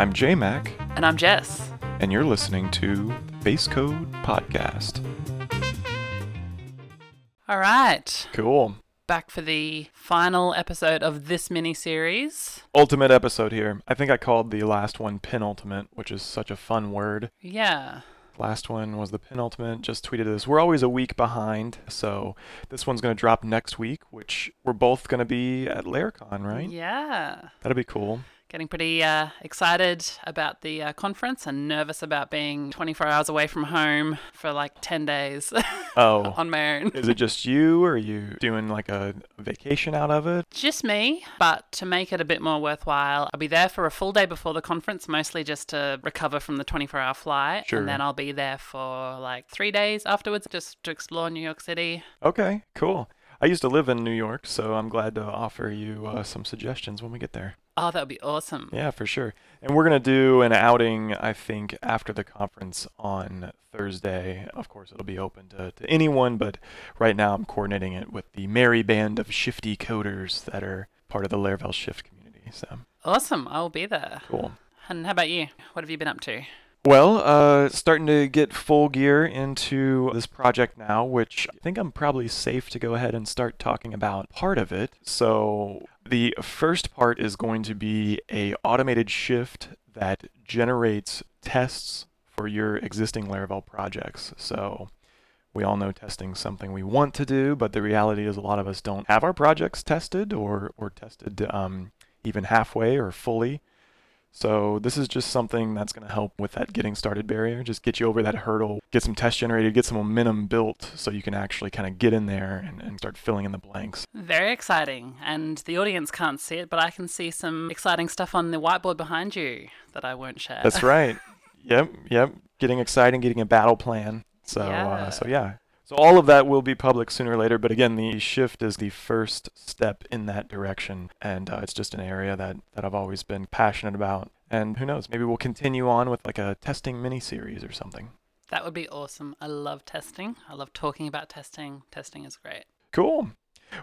I'm JMac, And I'm Jess. and you're listening to Base Code Podcast. All right. Cool. Back for the final episode of this mini series. Ultimate episode here. I think I called the last one penultimate, which is such a fun word. Yeah. Last one was the penultimate. Just tweeted this. We're always a week behind, so this one's going to drop next week, which we're both going to be at Laracon, right? Yeah. That'll be cool. Getting pretty uh, excited about the uh, conference and nervous about being 24 hours away from home for like 10 days Oh. on my own. Is it just you, or are you doing like a vacation out of it? Just me, but to make it a bit more worthwhile, I'll be there for a full day before the conference, mostly just to recover from the 24 hour flight. Sure. And then I'll be there for like three days afterwards just to explore New York City. Okay, cool. I used to live in New York, so I'm glad to offer you uh, some suggestions when we get there. Oh, that would be awesome. Yeah, for sure. And we're going to do an outing, I think, after the conference on Thursday. Of course, it'll be open to, to anyone, but right now I'm coordinating it with the merry band of shifty coders that are part of the Laravel Shift community. So Awesome. I'll be there. cool. And how about you? What have you been up to? Well, uh, starting to get full gear into this project now, which I think I'm probably safe to go ahead and start talking about part of it. So the first part is going to be a automated shift that generates tests for your existing Laravel projects. So we all know testing is something we want to do, but the reality is a lot of us don't have our projects tested or or tested um, even halfway or fully. So this is just something that's going to help with that getting started barrier, just get you over that hurdle, get some tests generated, get some momentum built so you can actually kind of get in there and, and start filling in the blanks. Very exciting. And the audience can't see it, but I can see some exciting stuff on the whiteboard behind you that I won't share. That's right. Yep, yep. Getting exciting, getting a battle plan. So, Yeah. uh, so yeah. So all of that will be public sooner or later. But again, the shift is the first step in that direction, and uh, it's just an area that that I've always been passionate about. And who knows? Maybe we'll continue on with like a testing mini series or something. That would be awesome. I love testing. I love talking about testing. Testing is great. Cool.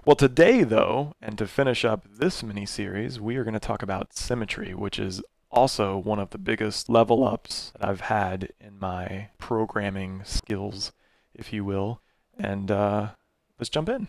Well, today, though, and to finish up this mini series, we are going to talk about symmetry, which is also one of the biggest level ups that I've had in my programming skills, if you will. And uh, let's jump in.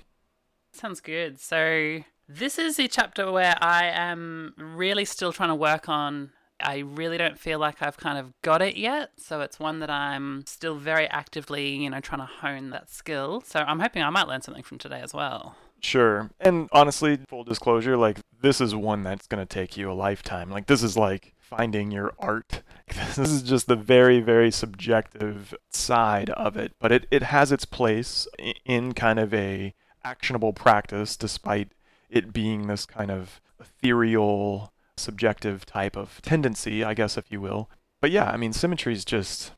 Sounds good. So, this is a chapter where I am really still trying to work on. I really don't feel like I've kind of got it yet. So, it's one that I'm still very actively, you know, trying to hone that skill. So, I'm hoping I might learn something from today as well. Sure. And honestly, full disclosure, like this is one that's going to take you a lifetime. Like this is like finding your art. This is just the very, very subjective side of it, but it, it has its place in kind of a actionable practice despite it being this kind of ethereal, subjective type of tendency, I guess, if you will. But yeah, I mean, symmetry is just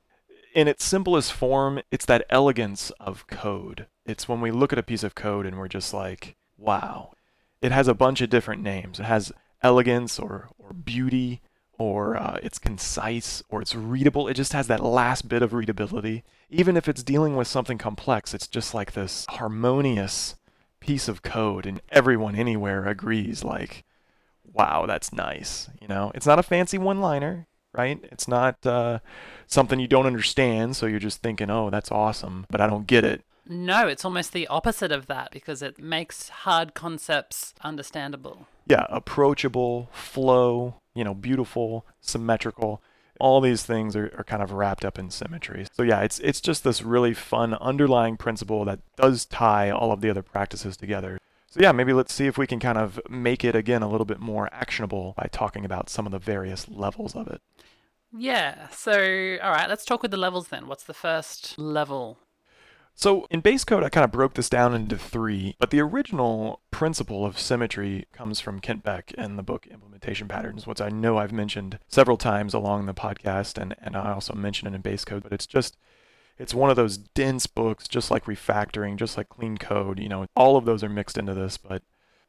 in its simplest form, it's that elegance of code. It's when we look at a piece of code and we're just like, wow. It has a bunch of different names. It has elegance or, or beauty, or uh, it's concise, or it's readable. It just has that last bit of readability. Even if it's dealing with something complex, it's just like this harmonious piece of code, and everyone anywhere agrees, like, wow, that's nice. You know, it's not a fancy one liner, right? It's not uh, something you don't understand, so you're just thinking, oh, that's awesome, but I don't get it. No, it's almost the opposite of that because it makes hard concepts understandable. Yeah, approachable, flow, you know, beautiful, symmetrical. All these things are, are kind of wrapped up in symmetry. So yeah, it's it's just this really fun underlying principle that does tie all of the other practices together. So yeah, maybe let's see if we can kind of make it again a little bit more actionable by talking about some of the various levels of it. Yeah, so all right, let's talk with the levels then. What's the first level? So in base code, I kind of broke this down into three, but the original principle of symmetry comes from Kent Beck and the book Implementation Patterns, which I know I've mentioned several times along the podcast, and, and I also mention it in base code, but it's just, it's one of those dense books, just like refactoring, just like clean code, you know, all of those are mixed into this, but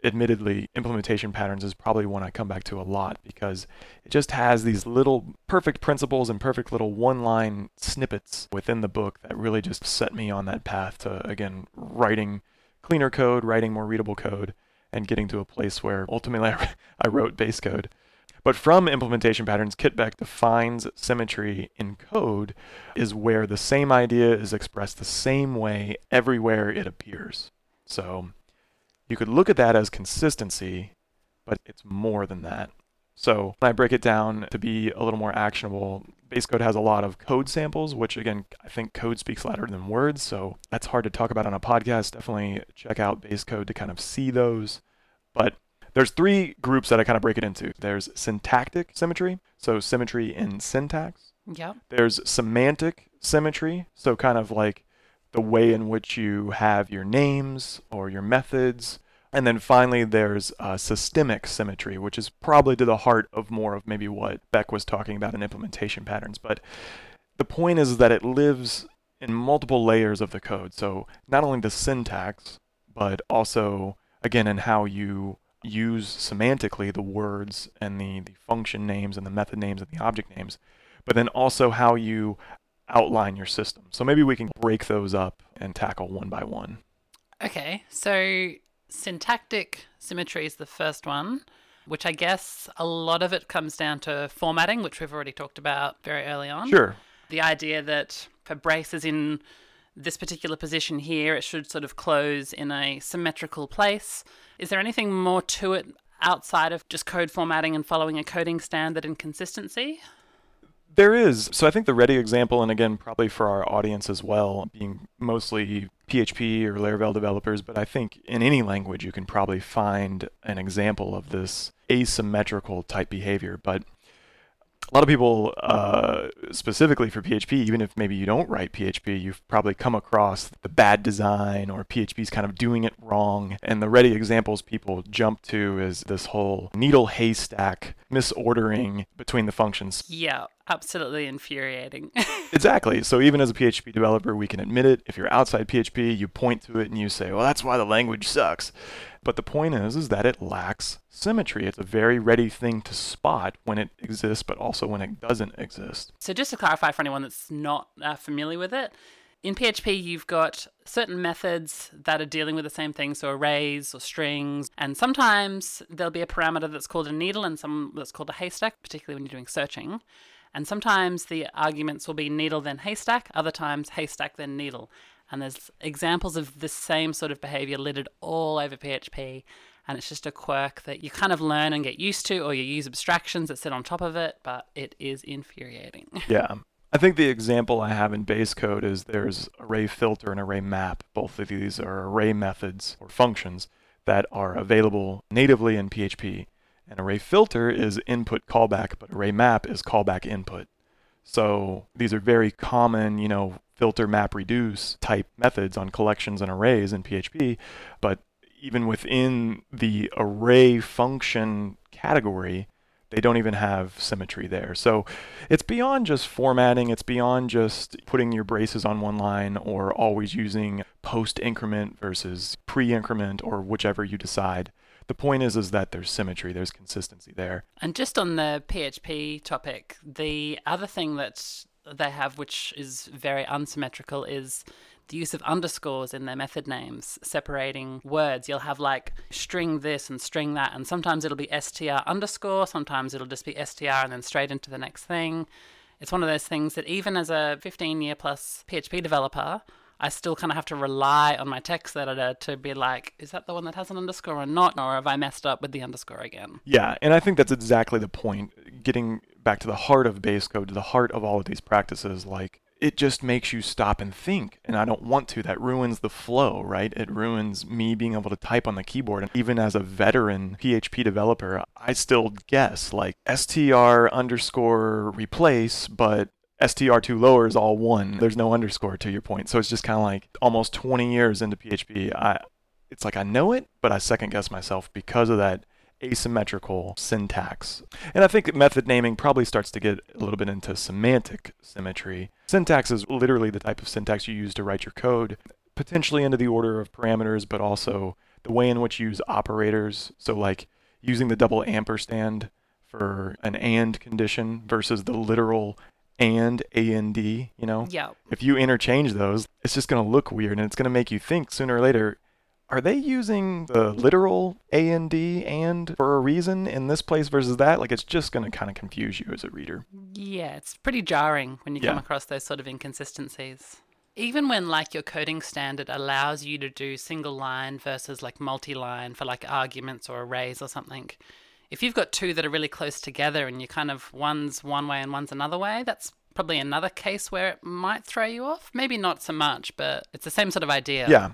admittedly, implementation patterns is probably one I come back to a lot because it just has these little perfect principles and perfect little one line snippets within the book that really just set me on that path to, again, writing cleaner code, writing more readable code, and getting to a place where ultimately I, I wrote base code. But from implementation patterns, Kent Beck defines symmetry in code is where the same idea is expressed the same way everywhere it appears. So you could look at that as consistency, but it's more than that. So when I break it down to be a little more actionable, base code has a lot of code samples, which again, I think code speaks louder than words. So that's hard to talk about on a podcast. Definitely check out base code to kind of see those. But there's three groups that I kind of break it into. There's syntactic symmetry, so symmetry in syntax. Yeah. There's semantic symmetry, so kind of like the way in which you have your names or your methods. And then finally, there's uh, systemic symmetry, which is probably to the heart of more of maybe what Beck was talking about in implementation patterns. But the point is that it lives in multiple layers of the code. So not only the syntax, but also, again, in how you use semantically the words and the, the function names and the method names and the object names, but then also how you outline your system. So maybe we can break those up and tackle one by one. Okay, so syntactic symmetry is the first one, which I guess a lot of it comes down to formatting, which we've already talked about very early on. Sure. The idea that if a brace is in this particular position here, it should sort of close in a symmetrical place. Is there anything more to it outside of just code formatting and following a coding standard and consistency? There is. So I think the ready example, and again, probably for our audience as well, being mostly PHP or Laravel developers, but I think in any language you can probably find an example of this asymmetrical type behavior. But a lot of people, uh, specifically for PHP, even if maybe you don't write PHP, you've probably come across the bad design or PHP's kind of doing it wrong. And the ready examples people jump to is this whole needle haystack misordering between the functions. Yeah, absolutely infuriating. exactly. So even as a PHP developer, we can admit it. If you're outside PHP, you point to it and you say, well, that's why the language sucks. But the point is, is that it lacks symmetry. It's a very ready thing to spot when it exists, but also when it doesn't exist. So just to clarify for anyone that's not uh, familiar with it, in PHP, you've got certain methods that are dealing with the same thing, so arrays or strings, and sometimes there'll be a parameter that's called a needle and some that's called a haystack, particularly when you're doing searching. And sometimes the arguments will be needle then haystack, other times haystack then needle. And there's examples of this same sort of behavior littered all over PHP. And it's just a quirk that you kind of learn and get used to, or you use abstractions that sit on top of it, but it is infuriating. Yeah. I think the example I have in base code is there's array filter and array map. Both of these are array methods or functions that are available natively in PHP. An array filter is input callback, but array map is callback input. So these are very common, you know, filter map reduce type methods on collections and arrays in PHP, but even within the array function category, they don't even have symmetry there. So it's beyond just formatting, it's beyond just putting your braces on one line or always using post increment versus pre increment or whichever you decide. The point is is that there's symmetry, there's consistency there. And just on the PHP topic, the other thing that they have which is very unsymmetrical is the use of underscores in their method names, separating words. You'll have like string this and string that, and sometimes it'll be str underscore, sometimes it'll just be str and then straight into the next thing. It's one of those things that even as a 15 year plus PHP developer, I still kind of have to rely on my text editor to be like, is that the one that has an underscore or not? Or have I messed up with the underscore again? Yeah, and I think that's exactly the point. Getting back to the heart of base code, to the heart of all of these practices, like it just makes you stop and think. And I don't want to. That ruins the flow, right? It ruins me being able to type on the keyboard. And even as a veteran PHP developer, I still guess like str underscore replace, but strtolower is all one. There's no underscore to your point. So it's just kind of like almost 20 years into PHP. I, it's like I know it, but I second guess myself because of that asymmetrical syntax. And I think method naming probably starts to get a little bit into semantic symmetry. Syntax is literally the type of syntax you use to write your code, potentially into the order of parameters, but also the way in which you use operators. So, like using the double ampersand for an and condition versus the literal and and you know yeah if you interchange those it's just going to look weird and it's going to make you think sooner or later are they using the literal A AND D and for a reason in this place versus that? Like it's just going to kind of confuse you as a reader. Yeah, it's pretty jarring when you come across those sort of inconsistencies. Even when like your coding standard allows you to do single line versus like multi-line for like arguments or arrays or something. If you've got two that are really close together and you kind of one's one way and one's another way, that's probably another case where it might throw you off. Maybe not so much, but it's the same sort of idea. Yeah.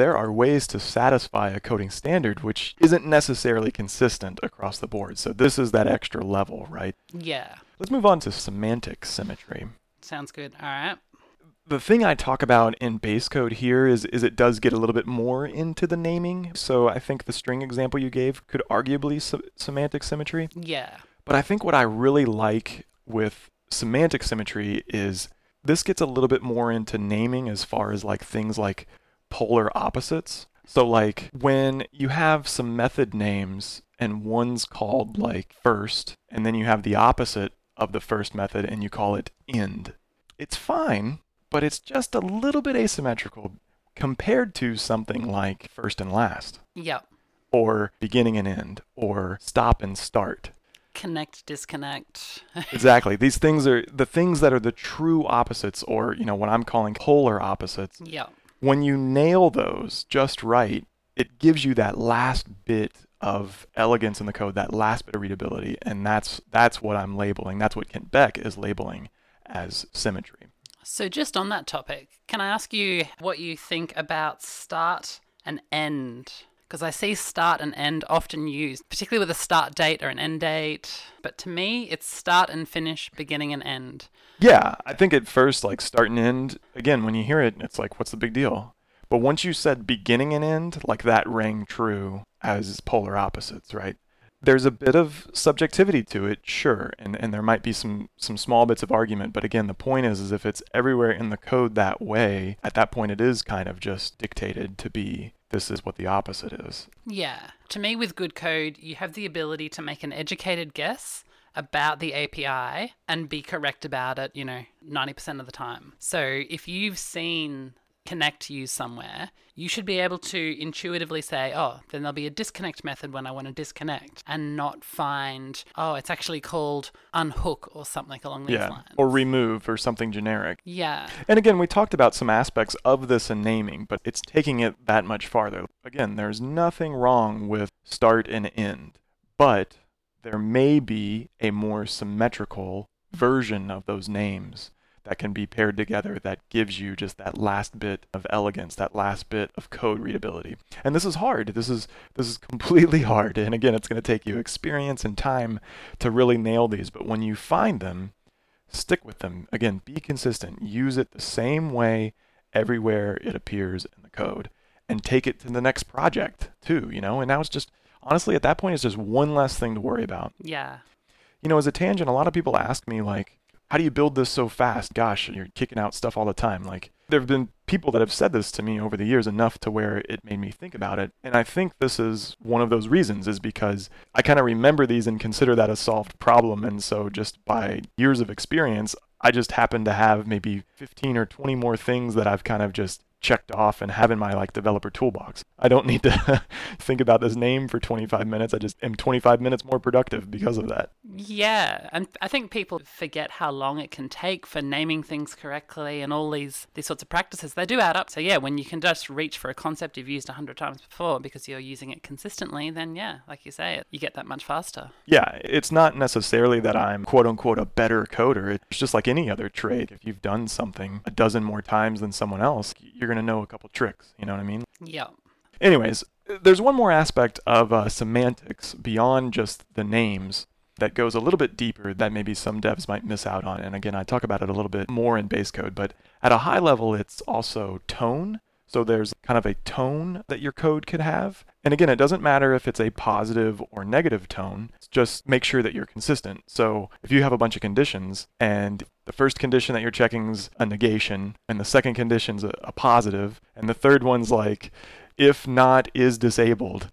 There are ways to satisfy a coding standard which isn't necessarily consistent across the board. So this is that extra level, right? Yeah. Let's move on to semantic symmetry. Sounds good. All right. The thing I talk about in base code here is is it does get a little bit more into the naming. So I think the string example you gave could arguably se- semantic symmetry. Yeah. But I think what I really like with semantic symmetry is this gets a little bit more into naming as far as like things like polar opposites. So like when you have some method names and one's called like first and then you have the opposite of the first method and you call it end. It's fine, but it's just a little bit asymmetrical compared to something like first and last Yep. or beginning and end or stop and start. Connect, disconnect. Exactly. These things are the things that are the true opposites, or, you know, what I'm calling polar opposites. yep. When you nail those just right, it gives you that last bit of elegance in the code, that last bit of readability. And that's that's what I'm labeling. That's what Kent Beck is labeling as symmetry. So, just on that topic, can I ask you what you think about start and end? Because I see start and end often used, particularly with a start date or an end date. But to me, it's start and finish, beginning and end. Yeah, I think at first, like start and end, again, when you hear it, it's like, what's the big deal? But once you said beginning and end, like that rang true as polar opposites, right? There's a bit of subjectivity to it, sure, and, and there might be some, some small bits of argument, but again, the point is, is if it's everywhere in the code that way, at that point it is kind of just dictated to be this is what the opposite is. Yeah. To me, with good code, you have the ability to make an educated guess about the API and be correct about it, you know, 90% of the time. So if you've seen connect you somewhere, you should be able to intuitively say, oh, then there'll be a disconnect method when I want to disconnect and not find, oh, it's actually called unhook or something along these yeah. lines. Or remove or something generic. yeah. And again, we talked about some aspects of this in naming, but it's taking it that much farther. Again, there's nothing wrong with start and end, but there may be a more symmetrical version of those names that can be paired together that gives you just that last bit of elegance, that last bit of code readability. And this is hard. This is this is completely hard. And again, it's going to take you experience and time to really nail these, but when you find them, stick with them. Again, be consistent. Use it the same way everywhere it appears in the code and take it to the next project too, you know? And now it's just honestly at that point it's just one less thing to worry about. Yeah. You know, as a tangent, a lot of people ask me like, how do you build this so fast? Gosh, you're kicking out stuff all the time. Like there have been people that have said this to me over the years enough to where it made me think about it. And I think this is one of those reasons is because I kind of remember these and consider that a solved problem. And so just by years of experience, I just happen to have maybe 15 or 20 more things that I've kind of just checked off and have in my like developer toolbox. I don't need to think about this name for 25 minutes. I just am 25 minutes more productive because of that. Yeah, and I think people forget how long it can take for naming things correctly and all these these sorts of practices. They do add up. So yeah, when you can just reach for a concept you've used a hundred times before because you're using it consistently, then yeah, like you say, you get that much faster. Yeah, it's not necessarily that I'm quote unquote a better coder. It's just like any other trade. If you've done something a dozen more times than someone else, you're going to know a couple tricks. You know what I mean? Yeah. Anyways, there's one more aspect of uh, semantics beyond just the names that goes a little bit deeper that maybe some devs might miss out on. And again, I talk about it a little bit more in base code, but at a high level, it's also tone. So there's kind of a tone that your code could have. And again, it doesn't matter if it's a positive or negative tone, just make sure that you're consistent. So if you have a bunch of conditions and the first condition that you're checking is a negation, and the second condition's a, a positive, and the third one's like, if not is disabled,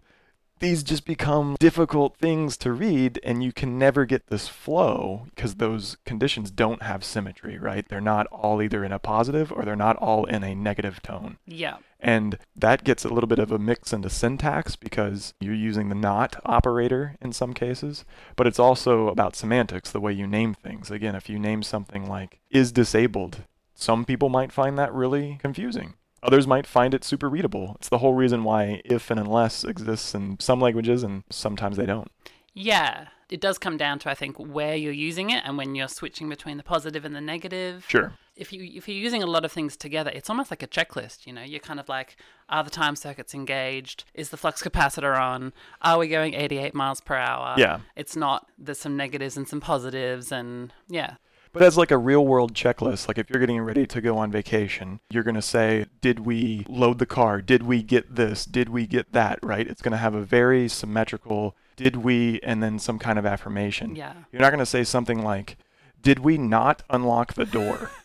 these just become difficult things to read and you can never get this flow because those conditions don't have symmetry, right? They're not all either in a positive or they're not all in a negative tone. Yeah. And that gets a little bit of a mix into syntax because you're using the not operator in some cases, but it's also about semantics, the way you name things. Again, if you name something like is disabled, some people might find that really confusing. Others might find it super readable. It's the whole reason why if and unless exists in some languages and sometimes they don't. Yeah. It does come down to I think where you're using it and when you're switching between the positive and the negative. Sure. If you if you're using a lot of things together, it's almost like a checklist, you know. You're kind of like are the time circuits engaged? Is the flux capacitor on? Are we going 88 miles per hour? Yeah. It's not there's some negatives and some positives and yeah. But as like a real world checklist, like if you're getting ready to go on vacation, you're going to say, did we load the car? Did we get this? Did we get that? Right? It's going to have a very symmetrical did we and then some kind of affirmation. Yeah. You're not going to say something like, did we not unlock the door?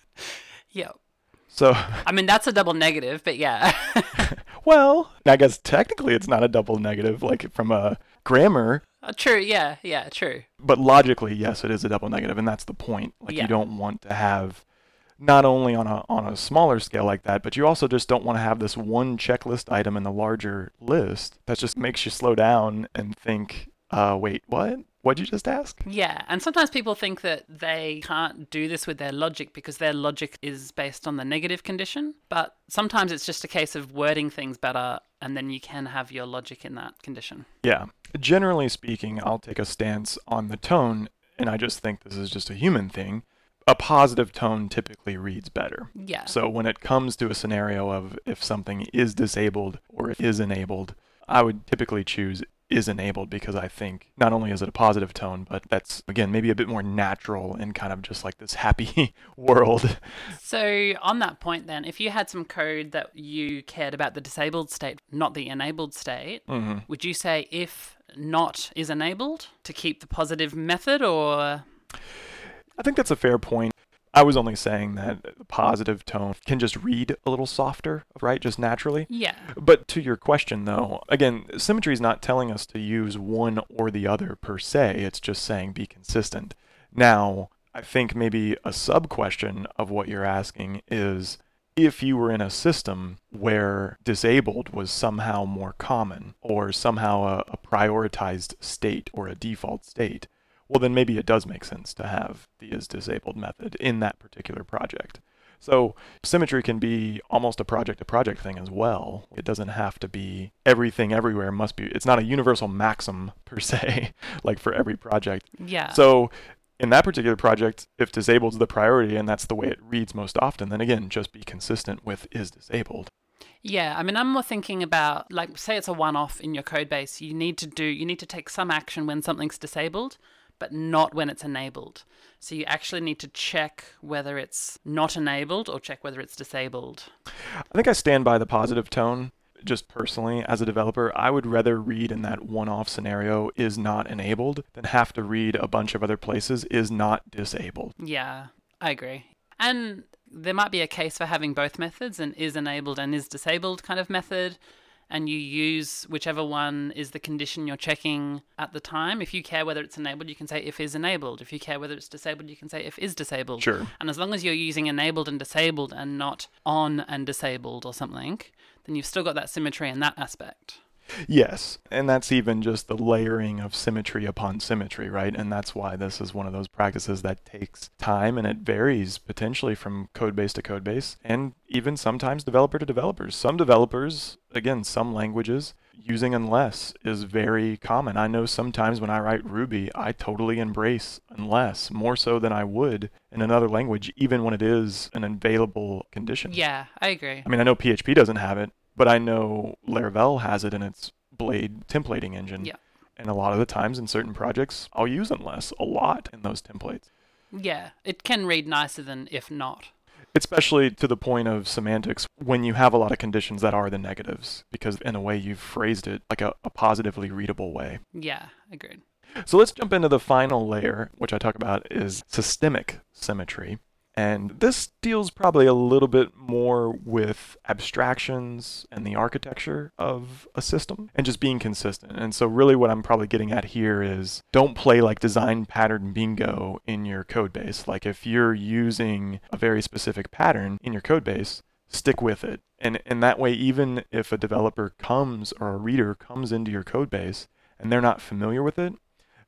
Yeah. So, I mean that's a double negative, but yeah. well, I guess technically it's not a double negative, like from a grammar, Uh, true, yeah, yeah, true. but logically, yes, it is a double negative, and that's the point. Like Yeah. you don't want to have not only on a on a smaller scale like that, but you also just don't want to have this one checklist item in the larger list that just makes you slow down and think, uh, wait, what? What'd you just ask? Yeah, and sometimes people think that they can't do this with their logic because their logic is based on the negative condition. But sometimes it's just a case of wording things better, and then you can have your logic in that condition. Yeah. Generally speaking, I'll take a stance on the tone, and I just think this is just a human thing. A positive tone typically reads better. Yeah. So when it comes to a scenario of if something is disabled or is enabled, I would typically choose is enabled because I think not only is it a positive tone, but that's again maybe a bit more natural and kind of just like this happy world. So, on that point, then, if you had some code that you cared about the disabled state, not the enabled state, hmm would you say if not is enabled to keep the positive method or. I think that's a fair point. I was only saying that the positive tone can just read a little softer, right? Just naturally. Yeah. But to your question, though, again, symmetry is not telling us to use one or the other per se. It's just saying be consistent. Now, I think maybe a sub question of what you're asking is if you were in a system where disabled was somehow more common or somehow a, a prioritized state or a default state, well, then maybe it does make sense to have the is disabled method in that particular project. So symmetry can be almost a project to project thing as well. It doesn't have to be everything everywhere must be. It's not a universal maxim per se, like for every project. Yeah. So in that particular project, if disabled is the priority and that's the way it reads most often, then again, just be consistent with is disabled. Yeah, I mean, I'm more thinking about like, say it's a one-off in your code base. You need to do, you need to take some action when something's disabled, but not when it's enabled. So you actually need to check whether it's not enabled or check whether it's disabled. I think I stand by the positive tone. Just personally, as a developer, I would rather read in that one off scenario is not enabled than have to read a bunch of other places is not disabled. Yeah, I agree. And there might be a case for having both methods, an is enabled and is disabled kind of method, and you use whichever one is the condition you're checking at the time. If you care whether it's enabled, you can say if is enabled. If you care whether it's disabled, you can say if is disabled. Sure. And as long as you're using enabled and disabled and not on and disabled or something, then you've still got that symmetry in that aspect. Yes, and that's even just the layering of symmetry upon symmetry, right? And that's why this is one of those practices that takes time and it varies potentially from code base to code base and even sometimes developer to developers. Some developers, again, some languages, using unless is very common. I know sometimes when I write Ruby, I totally embrace unless more so than I would in another language, even when it is an available condition. Yeah, I agree. I mean, I know PHP doesn't have it, but I know Laravel has it in its Blade templating engine. Yeah. And a lot of the times in certain projects, I'll use unless a lot in those templates, Yeah, it can read nicer than if not. especially to the point of semantics when you have a lot of conditions that are the negatives, because in a way you've phrased it like a, a positively readable way. Yeah, agreed. So let's jump into the final layer, which I talk about is systemic symmetry. And this deals probably a little bit more with abstractions and the architecture of a system and just being consistent. And so, really, what I'm probably getting at here is don't play like design pattern bingo in your code base. Like, if you're using a very specific pattern in your code base, stick with it. And, and that way, even if a developer comes or a reader comes into your code base and they're not familiar with it,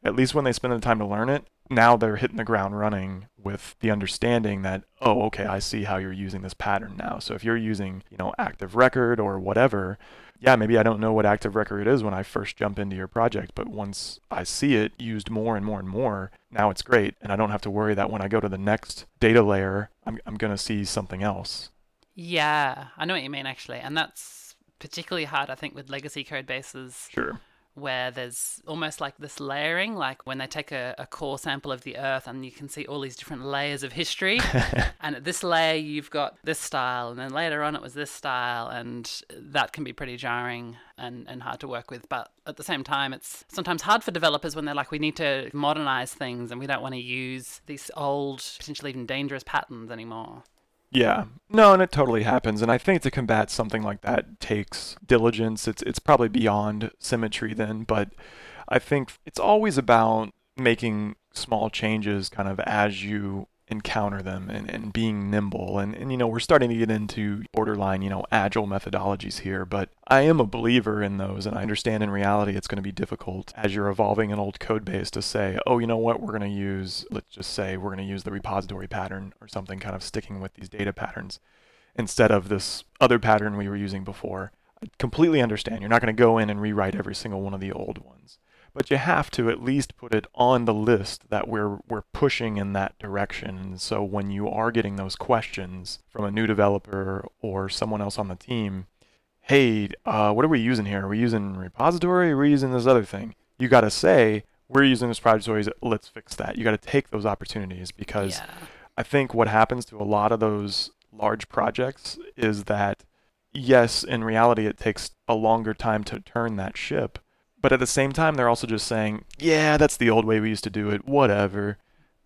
at least when they spend the time to learn it, now they're hitting the ground running with the understanding that oh okay i see how you're using this pattern now. So if you're using you know active record or whatever yeah maybe i don't know what active record is when i first jump into your project but once i see it used more and more and more now it's great. And i don't have to worry that when i go to the next data layer i'm, I'm going to see something else. Yeah i know what you mean actually. And that's particularly hard i think with legacy code bases. Sure where there's almost like this layering, like when they take a, a, core sample of the Earth and you can see all these different layers of history. and at this layer, you've got this style, and then later on, it was this style, and that can be pretty jarring and, and hard to work with. But at the same time, it's sometimes hard for developers when they're like, we need to modernize things and we don't want to use these old, potentially even dangerous patterns anymore. Yeah. No, and it totally happens. And I think to combat something like that takes diligence. It's it's probably beyond symmetry then, but I think it's always about making small changes kind of as you encounter them and, and being nimble. And, and, you know, we're starting to get into borderline, you know, agile methodologies here, but I am a believer in those. And I understand in reality it's going to be difficult as you're evolving an old code base to say, oh, you know what, we're going to use, let's just say we're going to use the repository pattern or something kind of sticking with these data patterns instead of this other pattern we were using before. I completely understand. You're not going to go in and rewrite every single one of the old ones but you have to at least put it on the list that we're we're pushing in that direction. And so when you are getting those questions from a new developer or someone else on the team, hey, uh, what are we using here? Are we using repository? Or are we using this other thing? You got to say we're using this repository. Let's fix that. You got to take those opportunities because yeah. I think what happens to a lot of those large projects is that yes, in reality, it takes a longer time to turn that ship but at the same time, they're also just saying, yeah, that's the old way we used to do it, whatever.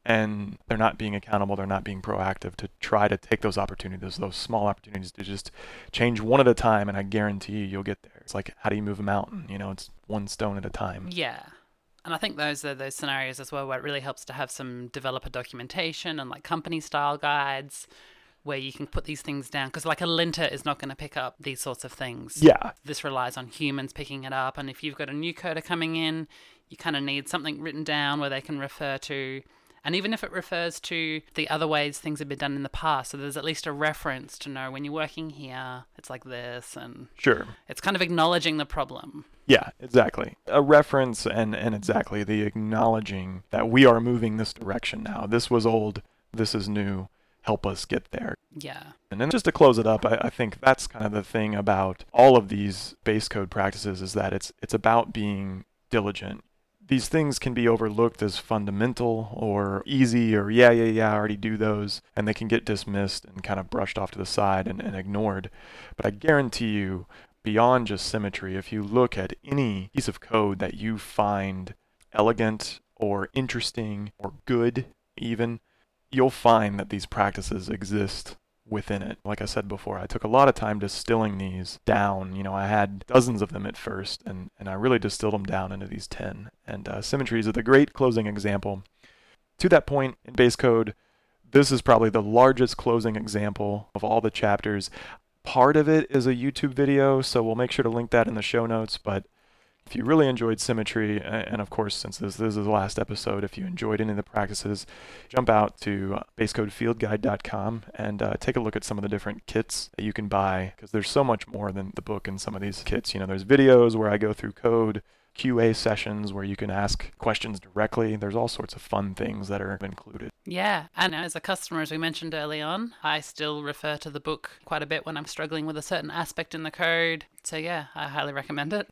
And they're not being accountable, they're not being proactive to try to take those opportunities, those small opportunities to just change one at a time. And I guarantee you, you'll get there. It's like, how do you move a mountain? You know, it's one stone at a time. Yeah. And I think those are those scenarios as well where it really helps to have some developer documentation and like company style guides where you can put these things down because like a linter is not going to pick up these sorts of things. Yeah. This relies on humans picking it up and if you've got a new coder coming in you kind of need something written down where they can refer to and even if it refers to the other ways things have been done in the past so there's at least a reference to know when you're working here it's like this and sure. it's kind of acknowledging the problem. Yeah exactly. A reference and and exactly the acknowledging that we are moving this direction now. This was old this is new help us get there. Yeah. And then just to close it up, I, I, think that's kind of the thing about all of these base code practices is that it's it's about being diligent. These things can be overlooked as fundamental or easy or yeah, yeah, yeah, I already do those. And they can get dismissed and kind of brushed off to the side and, and ignored. But I guarantee you, beyond just symmetry, if you look at any piece of code that you find elegant or interesting or good, even, you'll find that these practices exist within it. Like I said before, I took a lot of time distilling these down. You know, I had dozens of them at first, and, and I really distilled them down into these 10. And uh, symmetries are the great closing example. To that point in base code, this is probably the largest closing example of all the chapters. Part of it is a YouTube video, so we'll make sure to link that in the show notes, but if you really enjoyed symmetry, and of course, since this, this is the last episode, if you enjoyed any of the practices, jump out to basecodefieldguide.com and uh, take a look at some of the different kits that you can buy, because there's so much more than the book in some of these kits. You know, there's videos where I go through code, QA sessions where you can ask questions directly. There's all sorts of fun things that are included. Yeah, and as a customer, as we mentioned early on, I still refer to the book quite a bit when I'm struggling with a certain aspect in the code. So, yeah, I highly recommend it.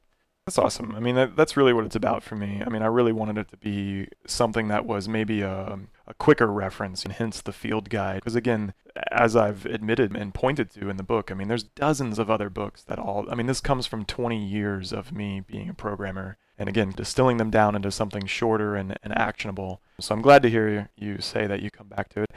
That's awesome. I mean, that, that's really what it's about for me. I mean, I really wanted it to be something that was maybe a, a quicker reference, and hence the field guide. Because again, as I've admitted and pointed to in the book, I mean, there's dozens of other books that all, I mean, this comes from 20 years of me being a programmer. And again, distilling them down into something shorter and, and actionable. So I'm glad to hear you say that you come back to it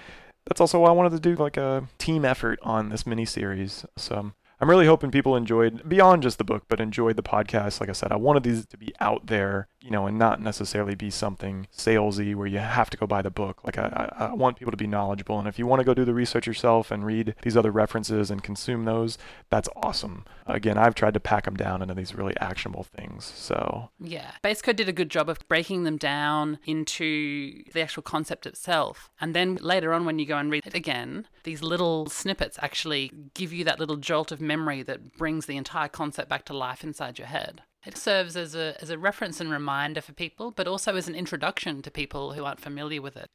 that's also why I wanted to do like a team effort on this mini series. So I'm really hoping people enjoyed beyond just the book, but enjoyed the podcast. Like I said, I wanted these to be out there, you know, and not necessarily be something salesy where you have to go buy the book. Like I, I, want people to be knowledgeable, and if you want to go do the research yourself and read these other references and consume those, that's awesome. Again, I've tried to pack them down into these really actionable things. So Yeah. Base Code did a good job of breaking them down into the actual concept itself. And then later on, when you go and read it again, these little snippets actually give you that little jolt of memory that brings the entire concept back to life inside your head. It serves as a, as a reference and reminder for people, but also as an introduction to people who aren't familiar with it.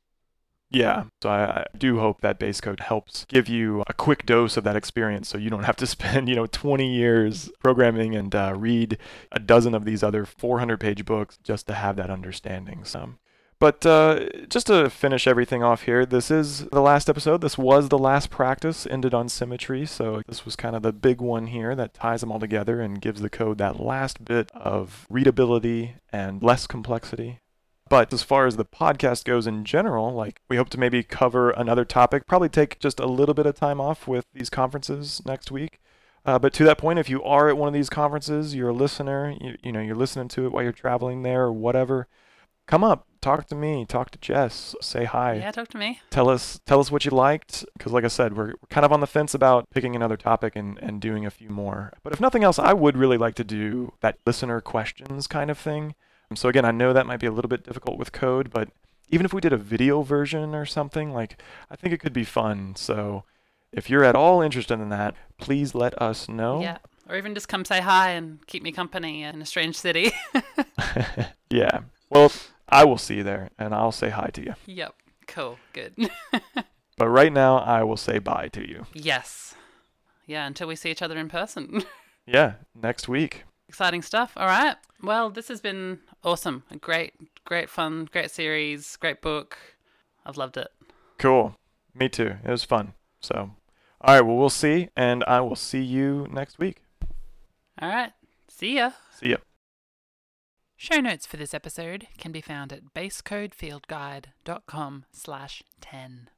Yeah, so I, I do hope that base code helps give you a quick dose of that experience, so you don't have to spend you know 20 years programming and uh, read a dozen of these other 400-page books just to have that understanding. So. But uh, just to finish everything off here, this is the last episode. This was the last practice, ended on symmetry. So this was kind of the big one here that ties them all together and gives the code that last bit of readability and less complexity. But as far as the podcast goes in general, like we hope to maybe cover another topic, probably take just a little bit of time off with these conferences next week. Uh, but to that point, if you are at one of these conferences, you're a listener, you, you know, you're listening to it while you're traveling there or whatever, come up, talk to me, talk to Jess, say hi, Yeah, talk to me. tell us tell us what you liked because like i said we're, we're kind of on the fence about picking another topic and, and doing a few more but if nothing else i would really like to do that listener questions kind of thing Um, so again i know that might be a little bit difficult with code but even if we did a video version or something like i think it could be fun so if you're at all interested in that please let us know Yeah. Or even just come say hi and keep me company in a strange city. yeah well i will see you there and i'll say hi to you yep. Cool. Good. but right now i will say bye to you yes. Yeah, until we see each other in person. yeah next week Exciting stuff. All right. Well, this has been awesome. A great, great fun, great series, great book. I've loved it. Cool. Me too. It was fun. So, all right. Well, we'll see, and I will see you next week. All right. See ya. See ya. Show notes for this episode can be found at basecodefieldguide.com slash 10.